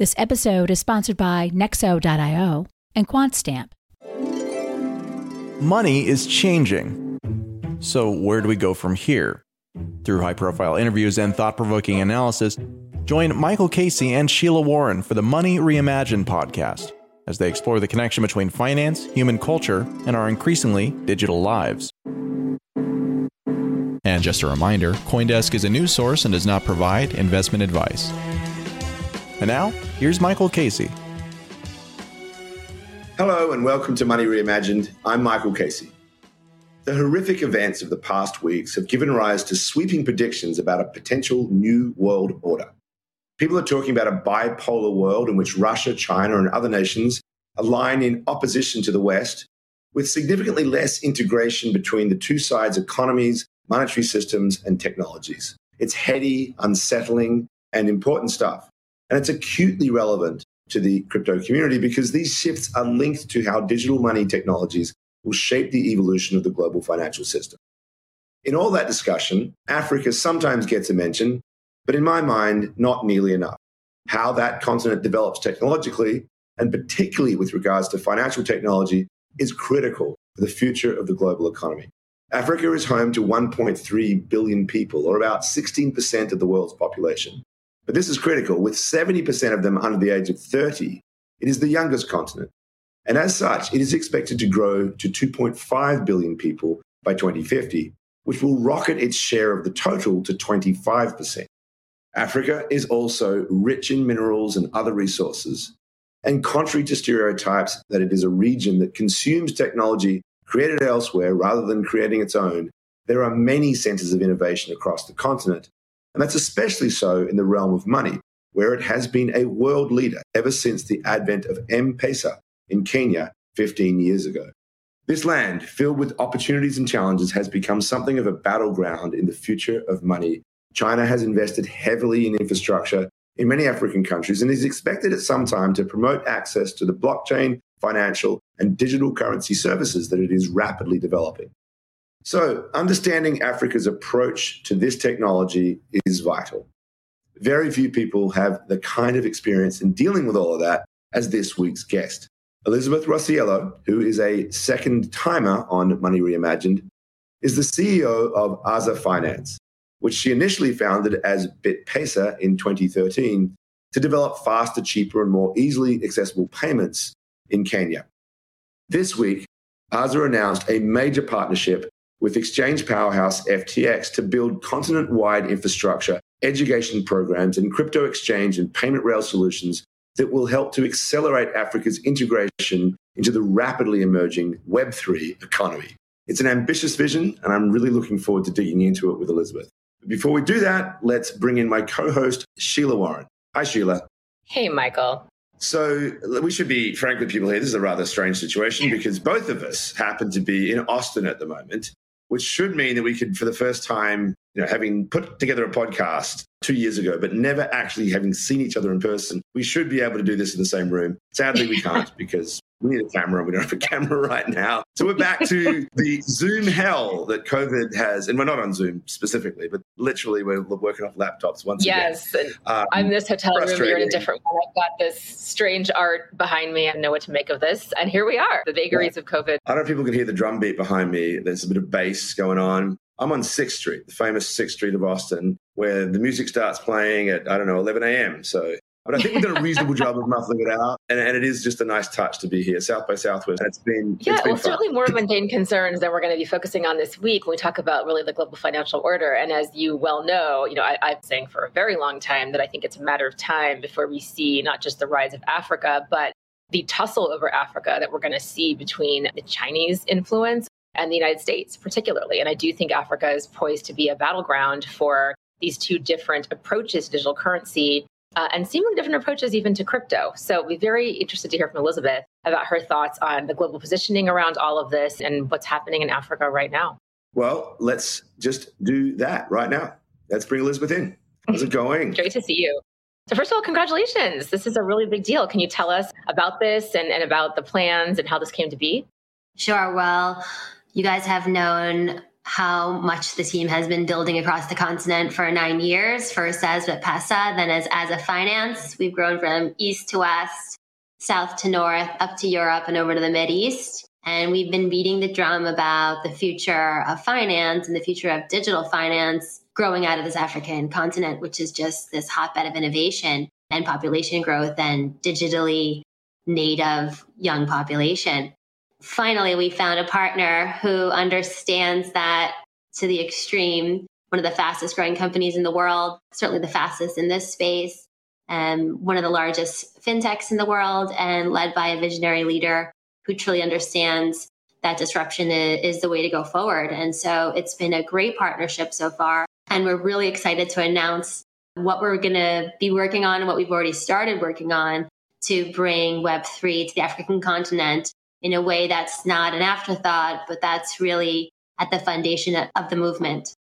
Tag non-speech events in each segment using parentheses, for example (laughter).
This episode is sponsored by Nexo.io and QuantStamp. Money is changing. So, where do we go from here? Through high profile interviews and thought provoking analysis, join Michael Casey and Sheila Warren for the Money Reimagined podcast as they explore the connection between finance, human culture, and our increasingly digital lives. And just a reminder Coindesk is a news source and does not provide investment advice. And now, here's Michael Casey. Hello, and welcome to Money Reimagined. I'm Michael Casey. The horrific events of the past weeks have given rise to sweeping predictions about a potential new world order. People are talking about a bipolar world in which Russia, China, and other nations align in opposition to the West, with significantly less integration between the two sides' economies, monetary systems, and technologies. It's heady, unsettling, and important stuff. And it's acutely relevant to the crypto community because these shifts are linked to how digital money technologies will shape the evolution of the global financial system. In all that discussion, Africa sometimes gets a mention, but in my mind, not nearly enough. How that continent develops technologically, and particularly with regards to financial technology, is critical for the future of the global economy. Africa is home to 1.3 billion people, or about 16% of the world's population. But this is critical. With 70% of them under the age of 30, it is the youngest continent. And as such, it is expected to grow to 2.5 billion people by 2050, which will rocket its share of the total to 25%. Africa is also rich in minerals and other resources. And contrary to stereotypes that it is a region that consumes technology created elsewhere rather than creating its own, there are many centers of innovation across the continent and that's especially so in the realm of money, where it has been a world leader ever since the advent of M Pesa in Kenya 15 years ago. This land, filled with opportunities and challenges, has become something of a battleground in the future of money. China has invested heavily in infrastructure in many African countries and is expected at some time to promote access to the blockchain, financial, and digital currency services that it is rapidly developing. So, understanding Africa's approach to this technology is vital. Very few people have the kind of experience in dealing with all of that as this week's guest. Elizabeth Rossiello, who is a second timer on Money Reimagined, is the CEO of Aza Finance, which she initially founded as BitPesa in 2013 to develop faster, cheaper, and more easily accessible payments in Kenya. This week, Aza announced a major partnership with exchange powerhouse FTX to build continent wide infrastructure, education programs, and crypto exchange and payment rail solutions that will help to accelerate Africa's integration into the rapidly emerging Web3 economy. It's an ambitious vision, and I'm really looking forward to digging into it with Elizabeth. But before we do that, let's bring in my co host, Sheila Warren. Hi, Sheila. Hey, Michael. So we should be frank with people here. This is a rather strange situation because both of us happen to be in Austin at the moment which should mean that we could, for the first time, you know, having put together a podcast two years ago, but never actually having seen each other in person, we should be able to do this in the same room. Sadly, we (laughs) can't because we need a camera. We don't have a camera (laughs) right now. So we're back to the Zoom hell that COVID has. And we're not on Zoom specifically, but literally we're working off laptops once yes, again. Yes. Um, I'm in this hotel room. You're in a different one. I've got this strange art behind me. I know what to make of this. And here we are, the vagaries yeah. of COVID. I don't know if people can hear the drum beat behind me. There's a bit of bass going on. I'm on 6th Street, the famous 6th Street of Austin, where the music starts playing at, I don't know, 11 a.m. So but I think we've done a reasonable job of muffling it out. And, and, it is just a nice touch to be here, South by Southwest. And it's been, yeah, it's been well, fun. certainly more mundane concerns that we're going to be focusing on this week when we talk about really the global financial order. And as you well know, you know, I, I've been saying for a very long time that I think it's a matter of time before we see not just the rise of Africa, but the tussle over Africa that we're going to see between the Chinese influence and the United States, particularly. And I do think Africa is poised to be a battleground for these two different approaches to digital currency uh, and seemingly different approaches even to crypto. So, we're very interested to hear from Elizabeth about her thoughts on the global positioning around all of this and what's happening in Africa right now. Well, let's just do that right now. Let's bring Elizabeth in. How's it going? (laughs) Great to see you. So, first of all, congratulations. This is a really big deal. Can you tell us about this and, and about the plans and how this came to be? Sure. Well, you guys have known how much the team has been building across the continent for nine years, first as Pesa, then as, as a finance. We've grown from east to west, south to north, up to Europe and over to the Mid East. And we've been beating the drum about the future of finance and the future of digital finance growing out of this African continent, which is just this hotbed of innovation and population growth and digitally native young population. Finally, we found a partner who understands that to the extreme. One of the fastest growing companies in the world, certainly the fastest in this space, and one of the largest fintechs in the world, and led by a visionary leader who truly understands that disruption is the way to go forward. And so it's been a great partnership so far. And we're really excited to announce what we're going to be working on and what we've already started working on to bring Web3 to the African continent in a way that's not an afterthought, but that's really at the foundation of the movement.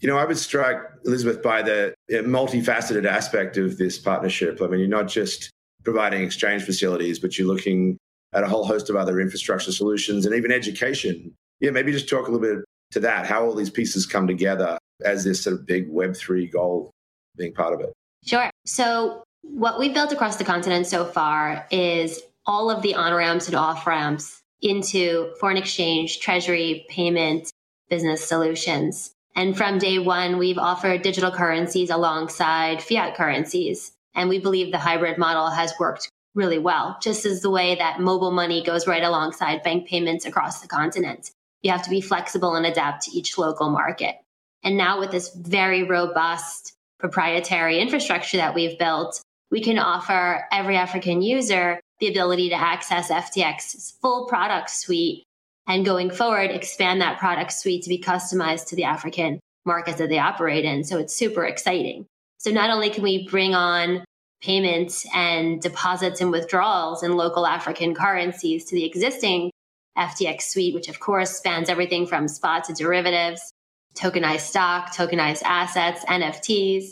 You know, I was struck, Elizabeth, by the multifaceted aspect of this partnership. I mean, you're not just providing exchange facilities, but you're looking at a whole host of other infrastructure solutions and even education. Yeah, maybe just talk a little bit to that, how all these pieces come together as this sort of big Web3 goal being part of it. Sure. So, what we've built across the continent so far is all of the on ramps and off ramps into foreign exchange, treasury, payment, business solutions. And from day one, we've offered digital currencies alongside fiat currencies. And we believe the hybrid model has worked really well, just as the way that mobile money goes right alongside bank payments across the continent. You have to be flexible and adapt to each local market. And now with this very robust proprietary infrastructure that we've built, we can offer every African user the ability to access FTX's full product suite and going forward, expand that product suite to be customized to the African markets that they operate in. So it's super exciting. So not only can we bring on payments and deposits and withdrawals in local African currencies to the existing FTX suite, which of course spans everything from spot to derivatives, tokenized stock, tokenized assets, NFTs.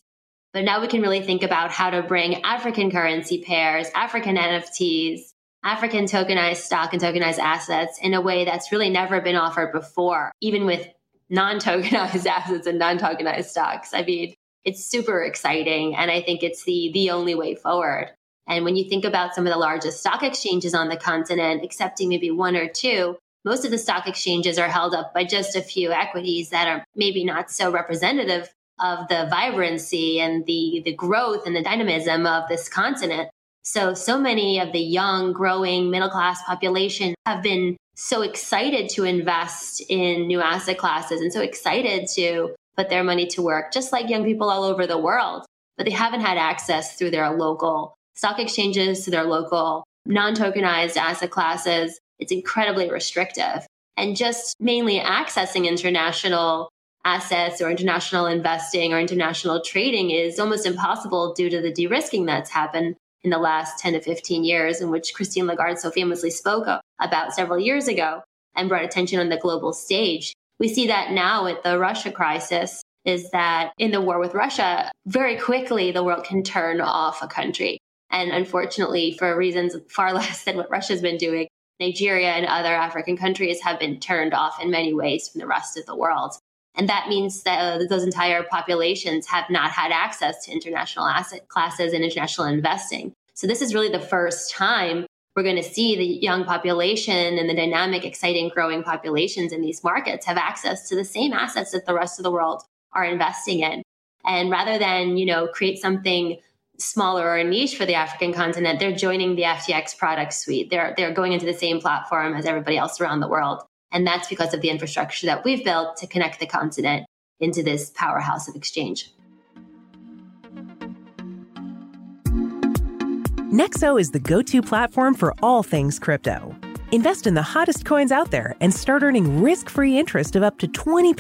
But now we can really think about how to bring African currency pairs, African NFTs, African tokenized stock and tokenized assets in a way that's really never been offered before, even with non tokenized (laughs) assets and non tokenized stocks. I mean, it's super exciting. And I think it's the, the only way forward. And when you think about some of the largest stock exchanges on the continent, excepting maybe one or two, most of the stock exchanges are held up by just a few equities that are maybe not so representative of the vibrancy and the, the growth and the dynamism of this continent. So, so many of the young, growing middle class population have been so excited to invest in new asset classes and so excited to put their money to work, just like young people all over the world. But they haven't had access through their local stock exchanges, to their local non tokenized asset classes it's incredibly restrictive. And just mainly accessing international assets or international investing or international trading is almost impossible due to the de risking that's happened in the last 10 to 15 years, in which Christine Lagarde so famously spoke about several years ago and brought attention on the global stage. We see that now with the Russia crisis is that in the war with Russia, very quickly the world can turn off a country. And unfortunately, for reasons far (laughs) less than what Russia's been doing, Nigeria and other African countries have been turned off in many ways from the rest of the world. And that means that uh, those entire populations have not had access to international asset classes and international investing. So this is really the first time we're going to see the young population and the dynamic, exciting, growing populations in these markets have access to the same assets that the rest of the world are investing in. And rather than, you know, create something smaller or niche for the African continent, they're joining the FTX product suite. They're they're going into the same platform as everybody else around the world. And that's because of the infrastructure that we've built to connect the continent into this powerhouse of exchange. Nexo is the go-to platform for all things crypto. Invest in the hottest coins out there and start earning risk-free interest of up to 20%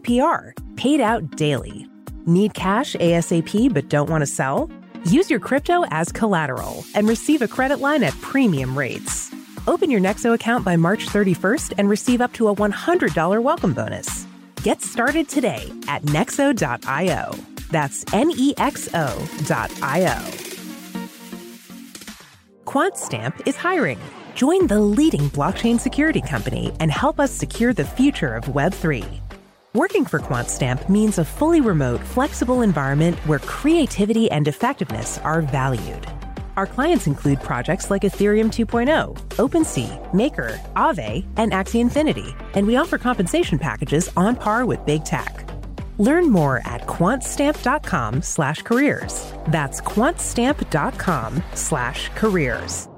APR, paid out daily. Need cash ASAP but don't want to sell? Use your crypto as collateral and receive a credit line at premium rates. Open your Nexo account by March 31st and receive up to a $100 welcome bonus. Get started today at nexo.io. That's N E X O.io. QuantStamp is hiring. Join the leading blockchain security company and help us secure the future of Web3 Working for QuantStamp means a fully remote, flexible environment where creativity and effectiveness are valued. Our clients include projects like Ethereum 2.0, OpenSea, Maker, Aave, and Axie Infinity, and we offer compensation packages on par with big tech. Learn more at quantstamp.com slash careers. That's quantstamp.com slash careers.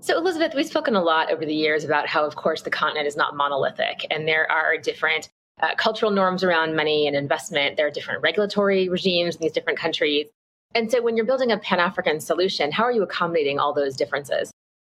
So, Elizabeth, we've spoken a lot over the years about how, of course, the continent is not monolithic and there are different uh, cultural norms around money and investment. There are different regulatory regimes in these different countries. And so, when you're building a Pan African solution, how are you accommodating all those differences?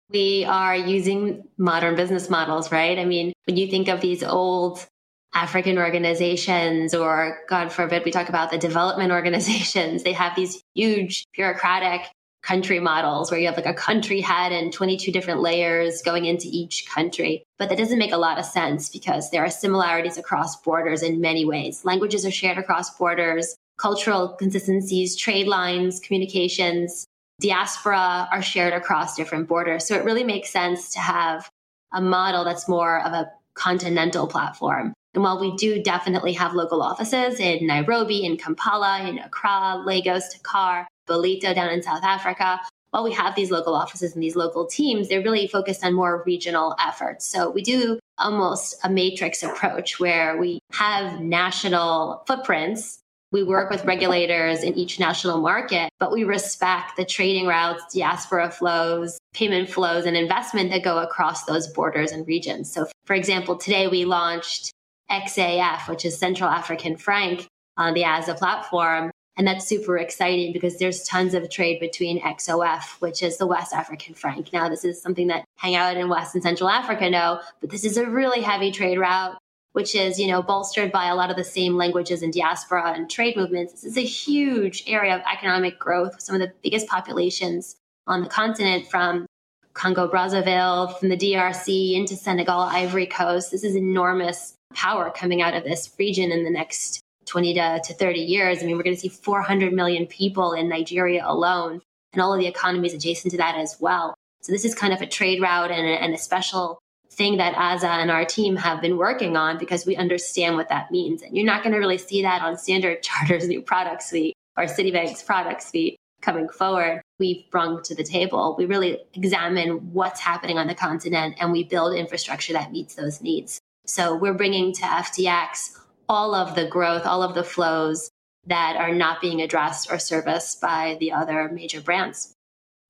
We are using modern business models, right? I mean, when you think of these old African organizations, or God forbid, we talk about the development (laughs) organizations, they have these huge bureaucratic country models where you have like a country head and 22 different layers going into each country. But that doesn't make a lot of sense because there are similarities across borders in many ways. Languages are shared across borders, cultural consistencies, trade lines, communications, diaspora are shared across different borders. So it really makes sense to have a model that's more of a continental platform. And while we do definitely have local offices in Nairobi, in Kampala, in Accra, Lagos, Dakar, Ballito down in South Africa, while we have these local offices and these local teams, they're really focused on more regional efforts. So we do almost a matrix approach where we have national footprints. We work with regulators in each national market, but we respect the trading routes, diaspora flows, payment flows, and investment that go across those borders and regions. So, for example, today we launched XAF, which is Central African Franc on the AZA platform. And that's super exciting because there's tons of trade between XOF, which is the West African franc. Now, this is something that hang out in West and Central Africa know, but this is a really heavy trade route, which is, you know, bolstered by a lot of the same languages and diaspora and trade movements. This is a huge area of economic growth, some of the biggest populations on the continent from Congo Brazzaville, from the DRC into Senegal, Ivory Coast. This is enormous power coming out of this region in the next 20 to, to 30 years. I mean, we're going to see 400 million people in Nigeria alone and all of the economies adjacent to that as well. So this is kind of a trade route and a, and a special thing that AZA and our team have been working on because we understand what that means. And you're not going to really see that on Standard Charter's new product suite or Citibank's product suite coming forward. We've brung to the table. We really examine what's happening on the continent and we build infrastructure that meets those needs. So we're bringing to FTX all of the growth, all of the flows that are not being addressed or serviced by the other major brands.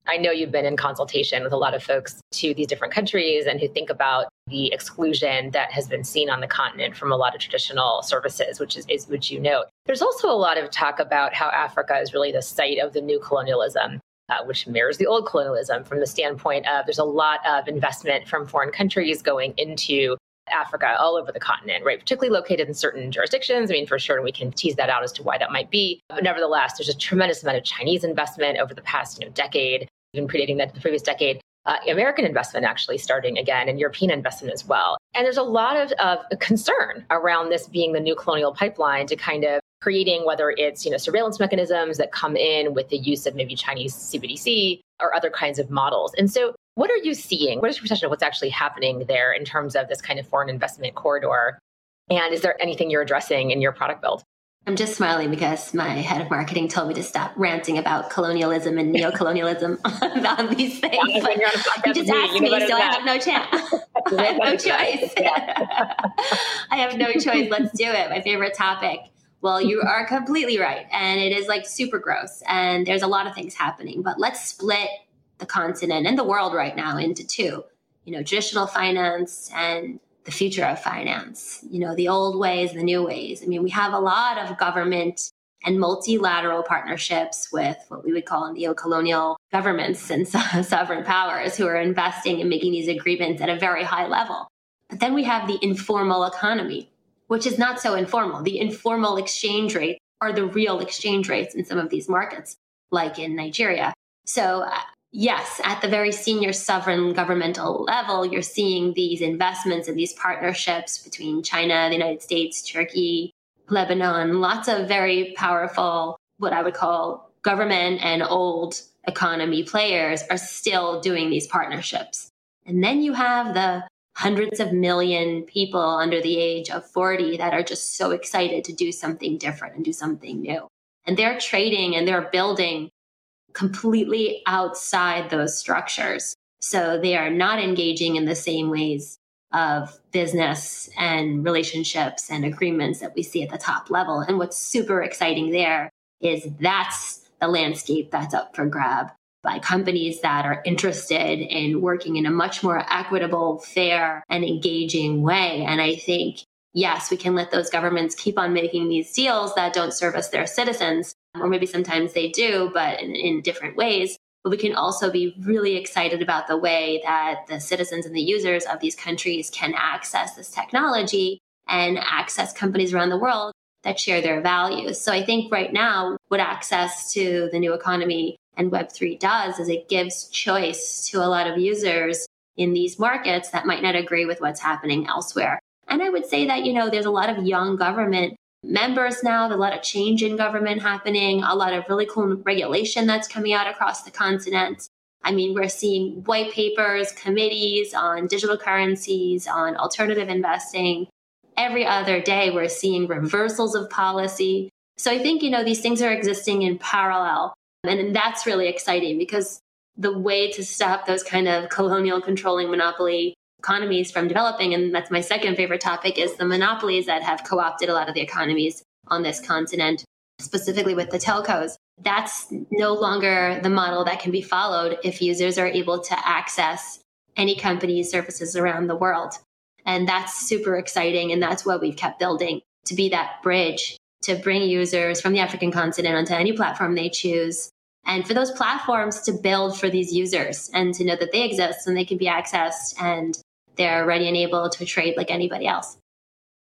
I know you've been in consultation with a lot of folks to these different countries and who think about the exclusion that has been seen on the continent from a lot of traditional services, which is, is which you note. There's also a lot of talk about how Africa is really the site of the new colonialism. Uh, which mirrors the old colonialism from the standpoint of there's a lot of investment from foreign countries going into Africa, all over the continent, right? Particularly located in certain jurisdictions. I mean, for sure, we can tease that out as to why that might be. But nevertheless, there's a tremendous amount of Chinese investment over the past you know, decade, even predating that the previous decade. Uh, American investment actually starting again and European investment as well. And there's a lot of, of concern around this being the new colonial pipeline to kind of creating whether it's you know surveillance mechanisms that come in with the use of maybe Chinese CBDC or other kinds of models. And so what are you seeing? What is your perception of what's actually happening there in terms of this kind of foreign investment corridor? And is there anything you're addressing in your product build? I'm just smiling because my head of marketing told me to stop ranting about colonialism and neocolonialism (laughs) on these things. Yeah, but you just asked me, so (laughs) (laughs) I have no chance. I have no choice. I have no choice. Let's do it. My favorite topic. Well, you are completely right. And it is like super gross. And there's a lot of things happening. But let's split the continent and the world right now into two you know traditional finance and the future of finance you know the old ways the new ways. I mean we have a lot of government and multilateral partnerships with what we would call neo-colonial governments and (laughs) sovereign powers who are investing and making these agreements at a very high level. But then we have the informal economy which is not so informal. The informal exchange rates are the real exchange rates in some of these markets like in nigeria. So uh, yes, at the very senior sovereign governmental level, you're seeing these investments and these partnerships between China, the United States, Turkey, Lebanon, lots of very powerful, what I would call government and old economy players are still doing these partnerships. And then you have the hundreds of million people under the age of 40 that are just so excited to do something different and do something new. And they're trading and they're building completely outside those structures. So they are not engaging in the same ways of business and relationships and agreements that we see at the top level. And what's super exciting there is that's the landscape that's up for grab by companies that are interested in working in a much more equitable, fair, and engaging way. And I think, yes, we can let those governments keep on making these deals that don't service their citizens, or maybe sometimes they do, but in, in different ways. But we can also be really excited about the way that the citizens and the users of these countries can access this technology and access companies around the world that share their values. So I think right now, what access to the new economy and Web3 does is it gives choice to a lot of users in these markets that might not agree with what's happening elsewhere. And I would say that, you know, there's a lot of young government members now, a lot of change in government happening, a lot of really cool regulation that's coming out across the continent. I mean, we're seeing white papers, committees on digital currencies, on alternative investing. Every other day, we're seeing reversals of policy. So I think, you know, these things are existing in parallel. And that's really exciting because the way to stop those kind of colonial controlling monopoly economies from developing, and that's my second favorite topic, is the monopolies that have co opted a lot of the economies on this continent, specifically with the telcos. That's no longer the model that can be followed if users are able to access any company's services around the world. And that's super exciting. And that's what we've kept building to be that bridge to bring users from the African continent onto any platform they choose. And for those platforms to build for these users and to know that they exist and they can be accessed and they're ready and able to trade like anybody else.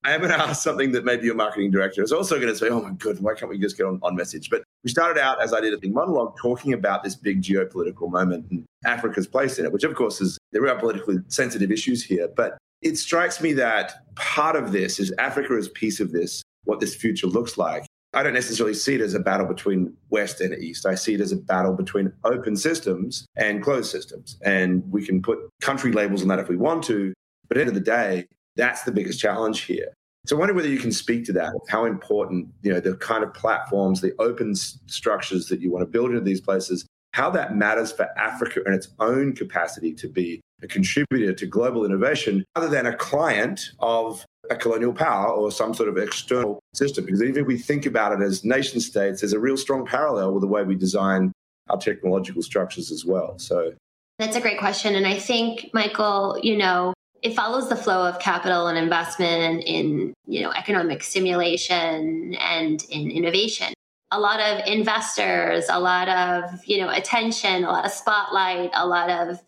I am going to ask something that maybe your marketing director is also going to say, oh my God, why can't we just get on, on message? But we started out, as I did a big monologue, talking about this big geopolitical moment and Africa's place in it, which of course is, there are politically sensitive issues here. But it strikes me that part of this is Africa is piece of this, what this future looks like. I don't necessarily see it as a battle between West and East. I see it as a battle between open systems and closed systems. And we can put country labels on that if we want to. But at the end of the day, that's the biggest challenge here. So I wonder whether you can speak to that, how important, you know, the kind of platforms, the open structures that you want to build into these places, how that matters for Africa and its own capacity to be a contributor to global innovation other than a client of a colonial power or some sort of external system. Because even if we think about it as nation states, there's a real strong parallel with the way we design our technological structures as well. So that's a great question. And I think, Michael, you know, it follows the flow of capital and investment in, you know, economic stimulation and in innovation. A lot of investors, a lot of, you know, attention, a lot of spotlight, a lot of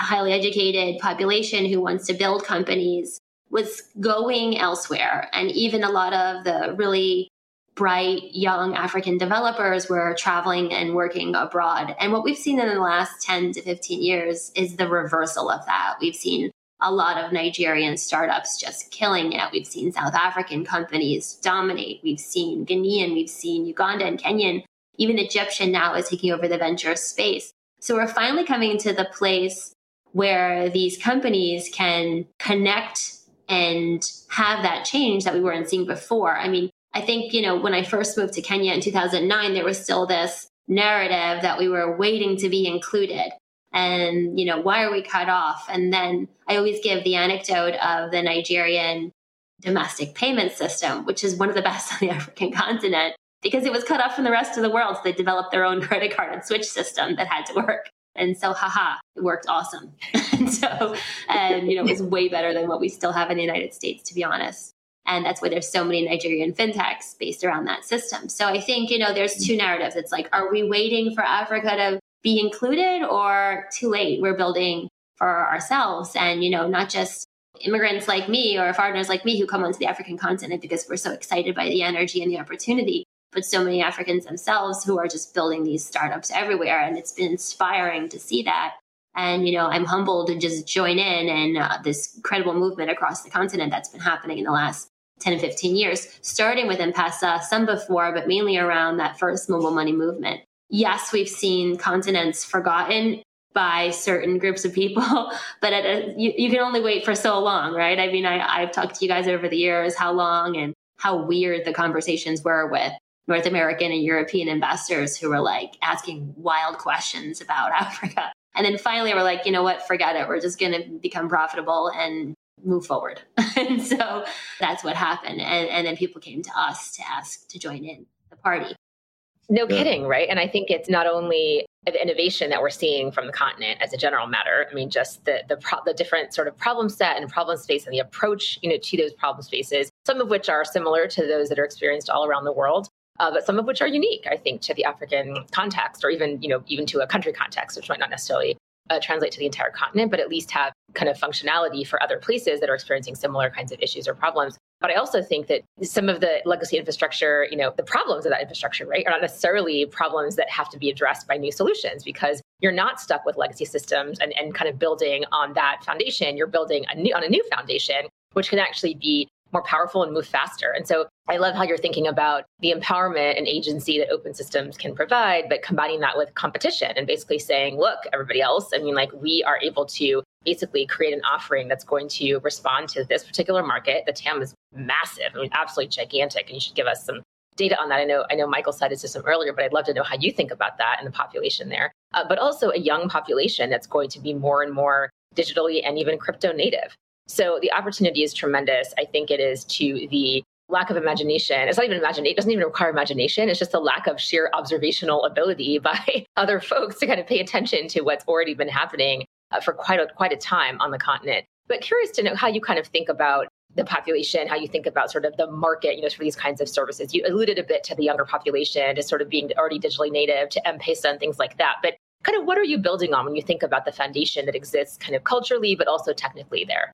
highly educated population who wants to build companies was going elsewhere. And even a lot of the really bright young African developers were traveling and working abroad. And what we've seen in the last 10 to 15 years is the reversal of that. We've seen a lot of Nigerian startups just killing it. We've seen South African companies dominate. We've seen Ghanaian, we've seen Uganda and Kenyan. Even Egyptian now is taking over the venture space. So we're finally coming to the place where these companies can connect and have that change that we weren't seeing before. I mean, I think, you know, when I first moved to Kenya in 2009, there was still this narrative that we were waiting to be included. And, you know, why are we cut off? And then I always give the anecdote of the Nigerian domestic payment system, which is one of the best (laughs) on the African continent because it was cut off from the rest of the world. So they developed their own (laughs) credit card and switch system that had to work. And so, haha, it worked awesome. (laughs) and so, and you know, it was way better than what we still have in the United States, to be honest. And that's why there's so many Nigerian fintechs based around that system. So I think, you know, there's two narratives. It's like, are we waiting for Africa to be included or too late? We're building for ourselves and, you know, not just immigrants like me or foreigners like me who come onto the African continent because we're so excited by the energy and the opportunity, but so many Africans themselves who are just building these startups everywhere. And it's been inspiring to see that. And, you know, I'm humbled to just join in and uh, this incredible movement across the continent that's been happening in the last 10 and 15 years, starting with M-Pesa, some before, but mainly around that first mobile money movement. Yes, we've seen continents forgotten by certain groups of people, (laughs) but a, you, you, can only wait for so long, right? I mean, I, I've talked to you guys over the years how long and how weird the conversations were with North American and European investors who were like asking wild questions about Africa. (laughs) And then finally, we're like, you know what, forget it. We're just going to become profitable and move forward. (laughs) and so that's what happened. And, and then people came to us to ask to join in the party. No yeah. kidding, right? And I think it's not only the innovation that we're seeing from the continent as a general matter. I mean, just the the, pro- the different sort of problem set and problem space and the approach, you know, to those problem spaces. Some of which are similar to those that are experienced all around the world, uh, but some of which are unique, I think, to the African context, or even you know, even to a country context, which might not necessarily uh, translate to the entire continent, but at least have kind of functionality for other places that are experiencing similar kinds of issues or problems. But I also think that some of the legacy infrastructure, you know, the problems of that infrastructure, right, are not necessarily problems that have to be addressed by new solutions because you're not stuck with legacy systems and, and kind of building on that foundation. You're building a new, on a new foundation, which can actually be more powerful and move faster. And so I love how you're thinking about the empowerment and agency that open systems can provide, but combining that with competition and basically saying, look, everybody else, I mean, like we are able to basically create an offering that's going to respond to this particular market. The TAM is massive, I mean, absolutely gigantic. And you should give us some data on that. I know, I know Michael cited system earlier, but I'd love to know how you think about that and the population there. Uh, but also a young population that's going to be more and more digitally and even crypto native. So the opportunity is tremendous. I think it is to the lack of imagination. It's not even imagination. It doesn't even require imagination. It's just a lack of sheer observational ability (laughs) by other folks to kind of pay attention to what's already been happening uh, for quite a, quite a time on the continent. But curious to know how you kind of think about the population, how you think about sort of the market, you know, for these kinds of services. You alluded a bit to the younger population, to sort of being already digitally native, to M-Pesa and things like that. But kind of what are you building on when you think about the foundation that exists kind of culturally, but also technically there?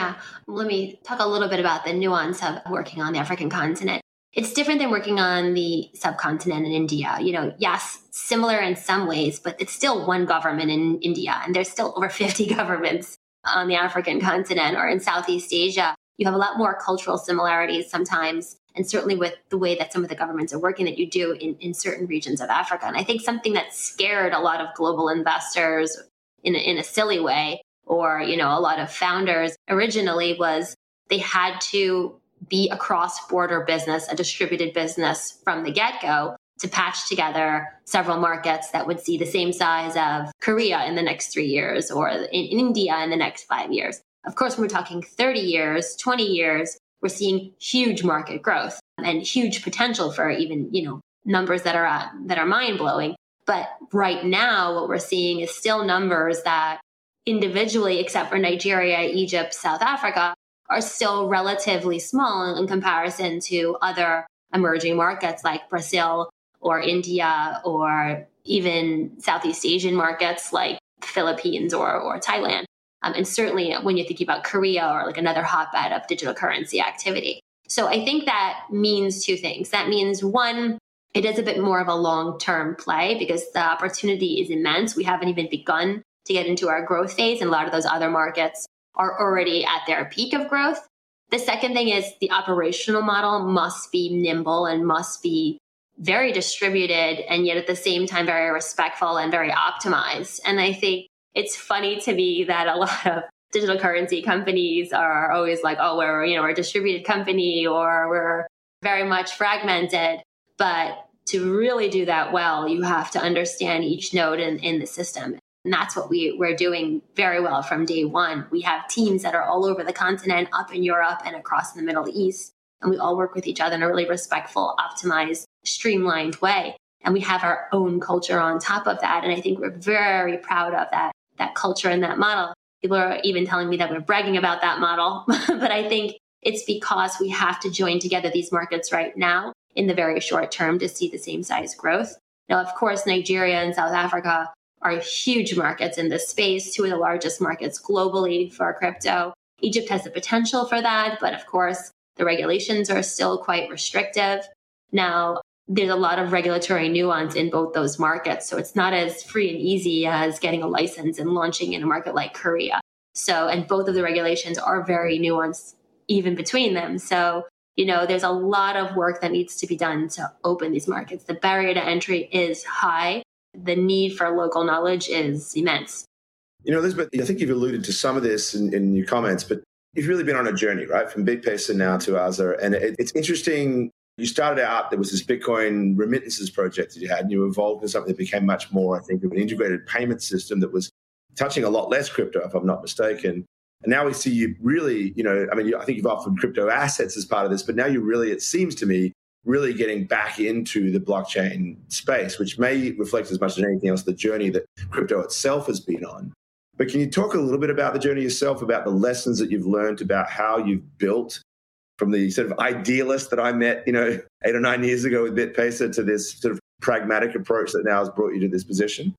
Yeah, let me talk a little bit about the nuance of working on the African continent. It's different than working on the subcontinent in India. You know, yes, similar in some ways, but it's still one government in India, and there's still over (laughs) 50 governments on the African continent or in Southeast Asia. You have a lot more cultural similarities sometimes, and certainly with the way that some of the governments are working that you do in, in certain regions of Africa. And I think something that scared a lot of global investors in in a silly way or, you know, a lot of founders originally was they had to be a cross border business, a distributed business from the get go to patch together several markets that would see the same size of Korea in the next three years or in India in the next five years. Of course, when we're talking 30 years, 20 years, we're seeing huge market growth and huge potential for even, you know, numbers that are uh, that are mind blowing. But right now, what we're seeing is still numbers that individually, except for Nigeria, Egypt, South Africa, are still relatively small in comparison to other emerging markets like Brazil or India or even Southeast Asian markets like Philippines or, or Thailand. Um, and certainly when you're thinking about Korea or like another hotbed of digital currency activity. So I think that means two things. That means one, it is a bit more of a long term play because the opportunity is immense. We haven't even begun to get into our growth phase. And a lot of those other markets are already at their peak of growth. The second thing is the operational model must be nimble and must be very distributed and yet at the same time very respectful and very optimized. And I think it's funny to me that a (laughs) lot of digital currency companies are always like, oh, we're, you know, we're a distributed company or we're very much fragmented. But to really do that well, you have to understand each node in, in the system. And that's what we, we're doing very well from day one. We have teams that are all over the continent, up in Europe and across the Middle East. And we all work with each other in a really respectful, optimized, streamlined way. And we have our own culture on top of that. And I think we're very proud of that, that culture and that model. People are even telling me that we're bragging about that model. (laughs) but I think it's because we have to join together these markets right now in the very short term to see the same size growth. Now, of course, Nigeria and South Africa are huge markets in this space, two of the largest markets globally for crypto. Egypt has the potential for that, but of course, the regulations are still quite restrictive. Now, there's a lot of regulatory nuance in both those markets. So it's not as free and easy as getting a license and launching in a market like Korea. So, and both of the regulations are very nuanced even between them. So, you know, there's a lot of work that needs to be done to open these markets. The barrier to entry is high the need for local knowledge is immense. You know, Elizabeth, I think you've alluded to some of this in, in your comments, but you've really been on a journey, right? From BitPesa now to Aza. And it, it's interesting. You started out, there was this Bitcoin remittances project that you had, and you evolved into something that became much more, I think, of an integrated payment system that was touching a lot less crypto, if I'm not mistaken. And now we see you really, you know, I mean, I think you've offered crypto assets as part of this, but now you really, it seems to me, really getting back into the blockchain space, which may reflect as much as anything else the journey that crypto itself has been on. But can you talk a little bit about the journey yourself, about the lessons that you've learned, about how you've built from the sort of idealist that I met, you know, eight or nine years ago with BitPesa to this sort of pragmatic approach that now has brought you to this position?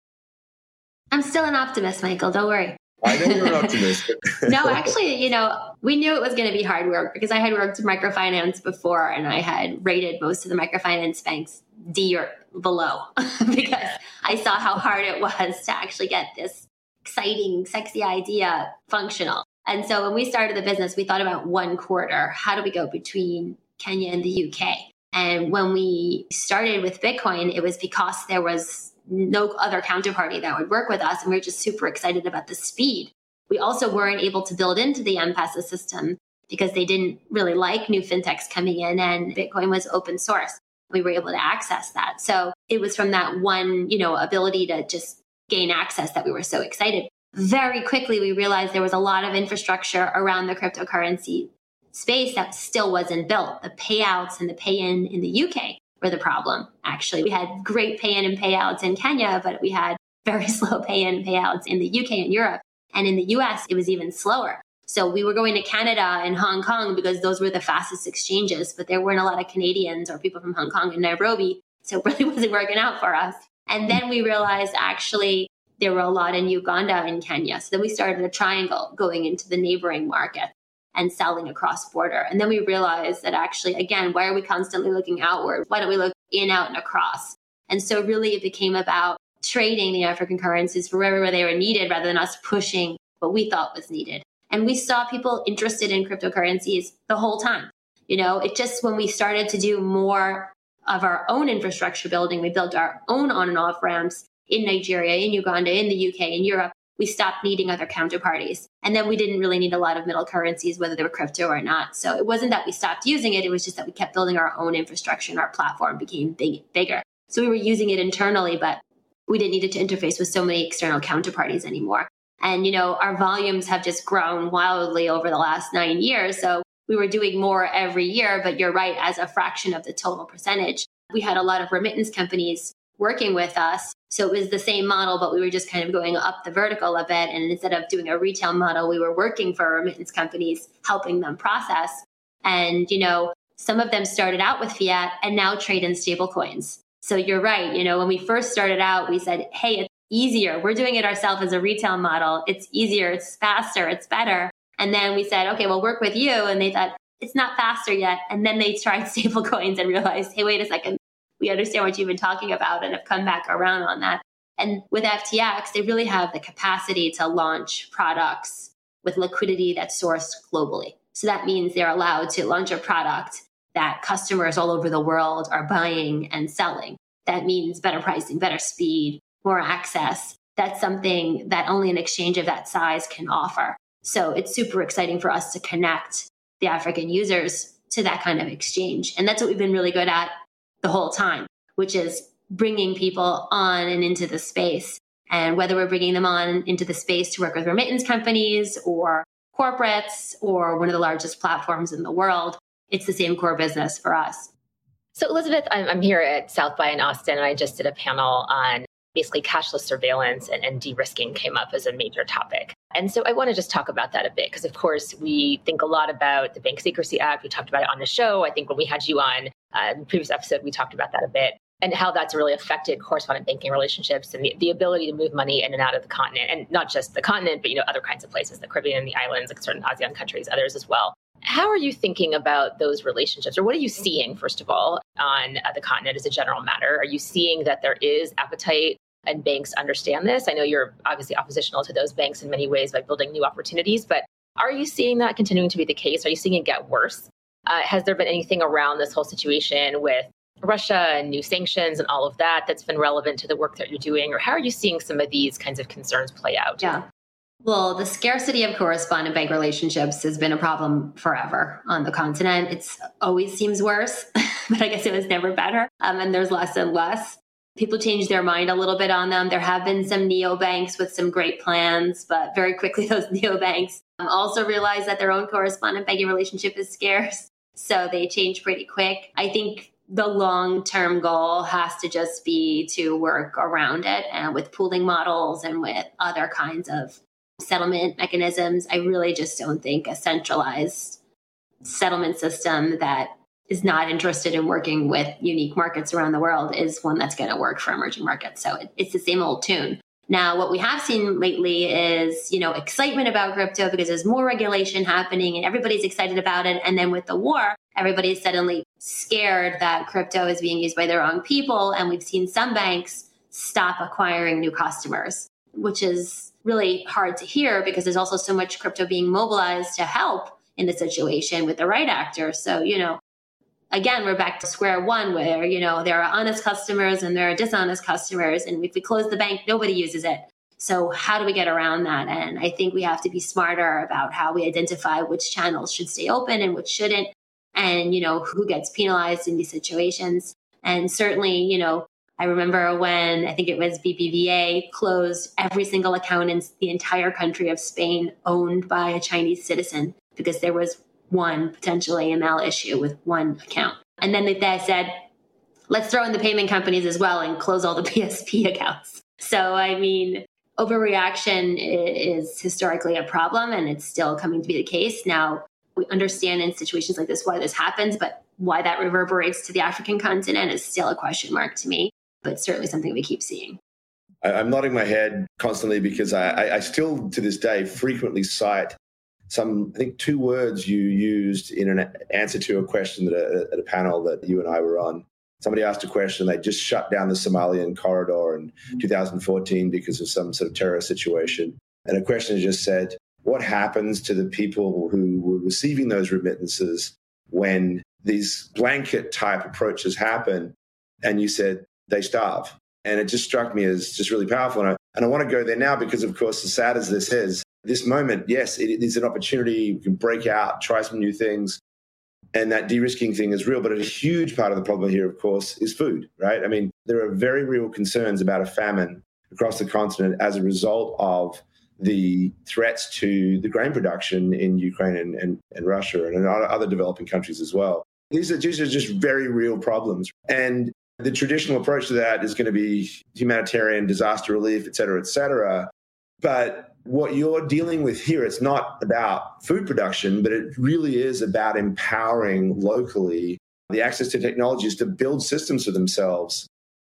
I'm still an optimist, Michael. Don't worry. I know you're an optimist. no, actually, you know, we knew it was going to be hard work because I had worked in microfinance before and I had rated most of the microfinance banks D or below (laughs) because I saw how hard it was to actually get this exciting, sexy idea functional. And so when we started the business, we thought about one quarter. How do we go between Kenya and the UK? And when we started with Bitcoin, it was because there was no other counterparty that would work with us. And we are just super excited about the speed. We also weren't able to build into the M-Pesa system because they didn't really like new fintechs coming in and Bitcoin was open source. We were able to access that. So it was from that one, you know, ability to just gain access that we were so excited. Very quickly, we realized there was a lot of infrastructure around the cryptocurrency space that still wasn't built. The payouts and the pay in in the UK were the problem, actually. We had great pay in and payouts in Kenya, but we had (laughs) very slow pay in and payouts in the UK and Europe. And in the US, it was even slower. So we were going to Canada and Hong Kong because those were the fastest exchanges, but there weren't a lot of Canadians or people from Hong Kong and Nairobi. So it (laughs) really wasn't working out for us. And then we realized actually there were a lot in Uganda and Kenya. So then we started a triangle going into the neighboring market and selling across border. And then we realized that actually, again, why are we constantly looking outward? Why don't we look in, out, and across? And so really it became about trading the African currencies for wherever they were needed rather than us pushing what we thought was needed. And we saw people interested in cryptocurrencies the whole time. You know, it just when we started to do more of our own infrastructure building, we built our own on and off ramps in Nigeria, in Uganda, in the UK, in Europe we stopped needing other counterparties. And then we didn't really need a lot of middle currencies, whether they were crypto or not. So it wasn't that we stopped using it, it was just that we kept building our own infrastructure and our platform became big, bigger. So we were using it internally, but we didn't need it to interface with so many external counterparties anymore. And, you know, our volumes have just grown wildly over the last nine years. So we were doing more every year, but you're right, as a fraction of the total percentage. We had a lot of remittance companies working with us so it was the same model, but we were just kind of going up the vertical a bit. And instead of doing a retail model, we were working for remittance companies, helping them process. And, you know, some of them started out with fiat and now trade in stable coins. So you're right. You know, when we first started out, we said, hey, it's easier. We're doing it ourselves as a retail model. It's easier, it's faster, it's better. And then we said, okay, we'll work with you. And they thought, it's not faster yet. And then they tried (laughs) stable coins and realized, hey, wait a second, we understand what you've been talking about and have come back around on that. And with FTX, they really have the capacity to launch products with liquidity that's sourced globally. So that means they're allowed to launch a product that customers all over the world are buying and selling. That means better pricing, better speed, more access. That's something that only an exchange of that size can offer. So it's super exciting for us to connect the African users to that kind of exchange. And that's what we've been really good at the whole time, which is bringing people on and into the space. And whether we're bringing them on into the space to work with remittance companies or corporates or one of the largest platforms in the world, it's the same core business for us. So, Elizabeth, I'm, here at South by in Austin, and I just did a panel on basically cashless surveillance and, and de risking came up as a major topic. And so I want to just talk about that a bit because, of course, we think a lot about the Bank Secrecy Act. We talked about it on the show. I think when we had you on uh, the previous episode, we talked about that a bit and how that's really affected correspondent banking relationships and the, the ability to move money in and out of the continent and not just the continent, but you know other kinds of places, the Caribbean, the islands, like certain ASEAN countries, others as well. How are you thinking about those relationships, or what are you seeing, first of all, on uh, the continent as a general matter? Are you seeing that there is appetite and banks understand this? I know you're obviously oppositional to those banks in many ways by building new opportunities, but are you seeing that continuing to be the case? Are you seeing it get worse? Uh, has there been anything around this whole situation with Russia and new sanctions and all of that that's been relevant to the work that you're doing? Or how are you seeing some of these kinds of concerns play out? Yeah. Well, the scarcity of correspondent bank relationships has been a problem forever on the continent. It's always seems worse, (laughs) but I guess it was never better. Um, and there's less and less. People change their mind a little bit on them. There have been some neobanks with some great plans, but very quickly (laughs) those neobanks um, also realize that their own correspondent banking relationship is scarce. So they change pretty quick. I think the long term goal has to just be to work around it and with pooling models and with other kinds of settlement mechanisms. I really just don't think a centralized settlement system that is not interested in working with unique markets around the world is one that's going to work for emerging markets. So it, it's the same old tune. Now, what we have seen lately is, you know, excitement about crypto because there's more regulation happening and everybody's excited about it. And then with the war, everybody's suddenly scared that crypto is being used by the wrong people. And we've seen some banks stop acquiring new customers, which is really hard to hear because there's also so much crypto being mobilized to help in the situation with the right actors. So, you know, again, we're back to square one where, you know, there are honest customers and there are dishonest customers. And if we close the bank, nobody uses it. So how do we get around that? And I think we have to be smarter about how we identify which channels should stay open and which shouldn't. And, you know, who gets penalized in these situations. And certainly, you know, I remember when I think it was BBVA closed every single account in the entire country of Spain owned by a Chinese citizen because there was one potential AML issue with one account. And then they said, let's throw in the payment companies as well and close all the (laughs) PSP accounts. So, I mean, overreaction is historically a problem and it's still coming to be the case. Now, we understand in situations like this why this happens, but why that reverberates to the African continent is still a question mark to me, but certainly something we keep seeing. I'm nodding my head constantly because I, I still, to this day, frequently cite some, I think, two words you used in an answer to a question that a, at a panel that you and I were on. Somebody asked a question. They just shut down the Somalian corridor in mm-hmm. 2014 because of some sort of terror situation. And a question just said, What happens to the people who were receiving those remittances when these blanket type approaches happen? And you said, They starve. And it just struck me as just really powerful. And I, and I want to go there now because, of course, as sad as this is, this moment, yes, it is an opportunity. We can break out, try some new things. And that de risking thing is real. But a huge part of the problem here, of course, is food, right? I mean, there are very real concerns about a famine across the continent as a result of the threats to the grain production in Ukraine and, and, and Russia and other developing countries as well. These are, these are just very real problems. And the traditional approach to that is going to be humanitarian disaster relief, et cetera, et cetera. But what you're dealing with here, it's not about food production, but it really is about empowering locally the access to technologies to build systems for themselves.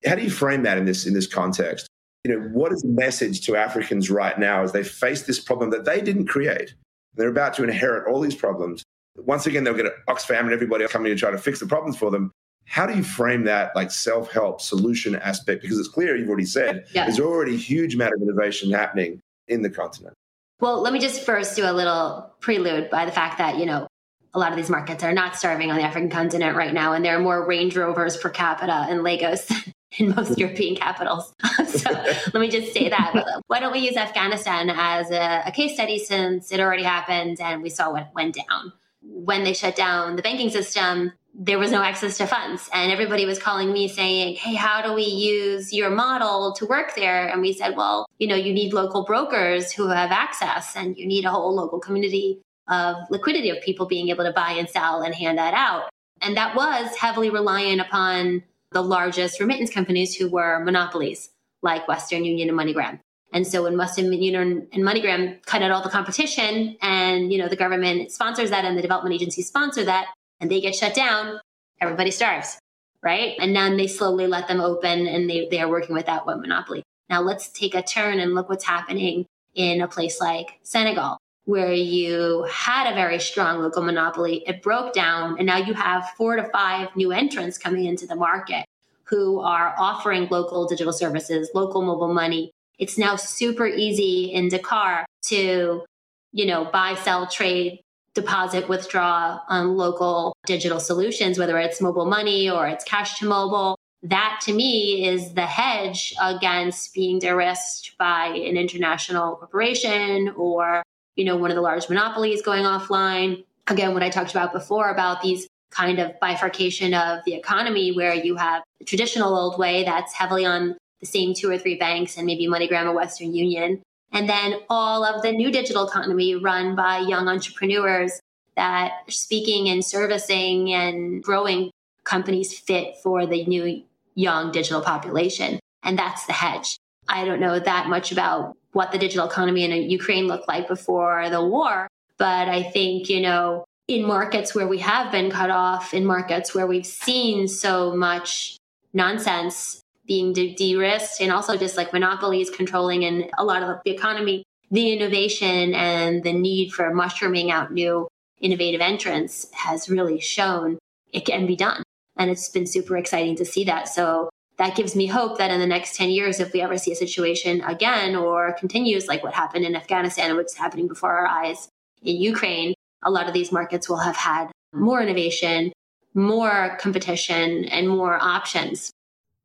How do you frame that in this in this context? You know, what is the message to Africans right now as they face this problem that they didn't create? They're about to inherit all these problems. Once again, they'll get Oxfam and everybody coming to try to fix the problems for them. How do you frame that like self-help solution aspect? Because it's clear you've already said yeah. there's already a huge amount of innovation happening in the continent? Well, let me just first do a little prelude by the fact that, you know, a lot of these markets are not starving on the African continent right now, and there are more Range Rovers per capita in Lagos (laughs) in most (laughs) European capitals. (laughs) so let me just say that. Why don't we use Afghanistan as a, a, case study since it already happened and we saw what went down? When they shut down the banking system, there was no access to funds. And everybody was calling me saying, Hey, how do we use your model to work there? And we said, Well, you know, you need local brokers who have access and you need a whole local community of liquidity of people being able to buy and sell and hand that out. And that was heavily reliant upon the largest remittance companies who were monopolies like Western Union and MoneyGram. And so when Western Union and MoneyGram cut out all the competition and, you know, the government sponsors that and the development agencies sponsor that, and they get shut down, everybody starves, right? And then they slowly let them open and they, they are working with that one monopoly. Now let's take a turn and look what's happening in a place like Senegal, where you had a very strong local monopoly. It broke down, and now you have four to five new entrants coming into the market who are offering local digital services, local mobile money. It's now super easy in Dakar to, you know, buy, sell, trade deposit withdraw on local digital solutions, whether it's mobile money or it's cash to mobile. That to me is the hedge against being de-risked by an international corporation or, you know, one of the large monopolies going offline. Again, what I talked about before about these kind of bifurcation of the economy where you have the traditional old way that's heavily on the same two or three banks and maybe MoneyGram or Western Union. And then all of the new digital economy run by young entrepreneurs that are speaking and servicing and growing companies fit for the new young digital population. And that's the hedge. I don't know that much about what the digital economy in Ukraine looked like before the war, but I think, you know, in markets where we have been cut off, in markets where we've seen so much nonsense being de risked, and also just like monopolies controlling and a lot of the economy, the innovation and the need for mushrooming out new innovative entrants has really shown it can be done. And it's been super exciting to see that. So that gives me hope that in the next 10 years, if we ever see a situation again or continues like what happened in Afghanistan and what's happening before our eyes in Ukraine, a lot of these markets will have had more innovation, more competition, and more options.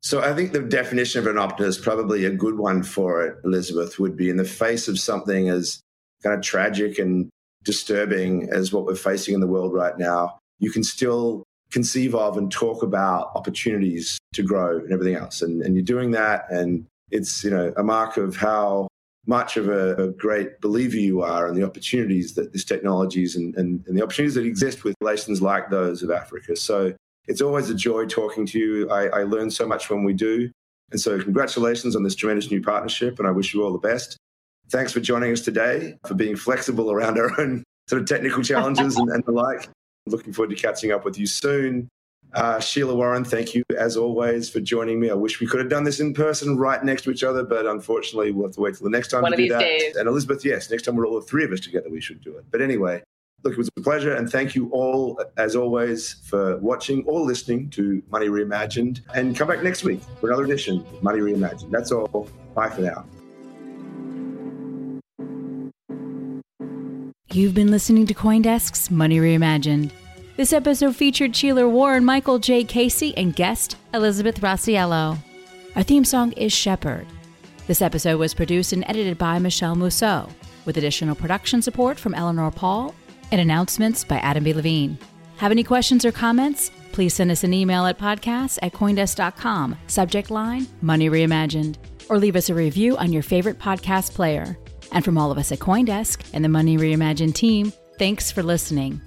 So I think the definition of an optimist, probably a good one for it, Elizabeth, would be in the face of something as kind of tragic and disturbing as what we're facing in the world right now, you can still conceive of and talk about opportunities to grow and everything else. And, and you're doing that. And it's, you know, a mark of how much of a, a, great believer you are and the opportunities that this technologies and, and, and, the opportunities that exist with relations like those of Africa. So it's always a joy talking to you. I, I learn so much when we do. And so congratulations on this tremendous new partnership and I wish you all the best. Thanks for joining us today, for being flexible around our own (laughs) sort of technical challenges and, and the like. Looking forward to catching up with you soon. Uh, Sheila Warren, thank you as always for joining me. I wish we could have done this in person right next to each other, but unfortunately, we'll have to wait till the next time One to do that. Days. And Elizabeth, yes, next time we're all the three of us together, we should do it. But anyway, look, it was a pleasure, and thank you all, as always, for watching or listening to Money Reimagined. And come back next week for another edition of Money Reimagined. That's all. Bye for now. You've been listening to Coindesk's Money Reimagined. This episode featured Sheila Warren, Michael J. Casey, and guest Elizabeth Rossiello. Our theme song is Shepherd. This episode was produced and edited by Michelle Mousseau, with additional production support from Eleanor Paul and announcements by Adam B. Levine. Have any questions or comments? Please send us an email at podcast at coindesk.com, subject line Money Reimagined, or leave us a review on your favorite podcast player. And from all of us at Coindesk and the Money Reimagined team, thanks for listening.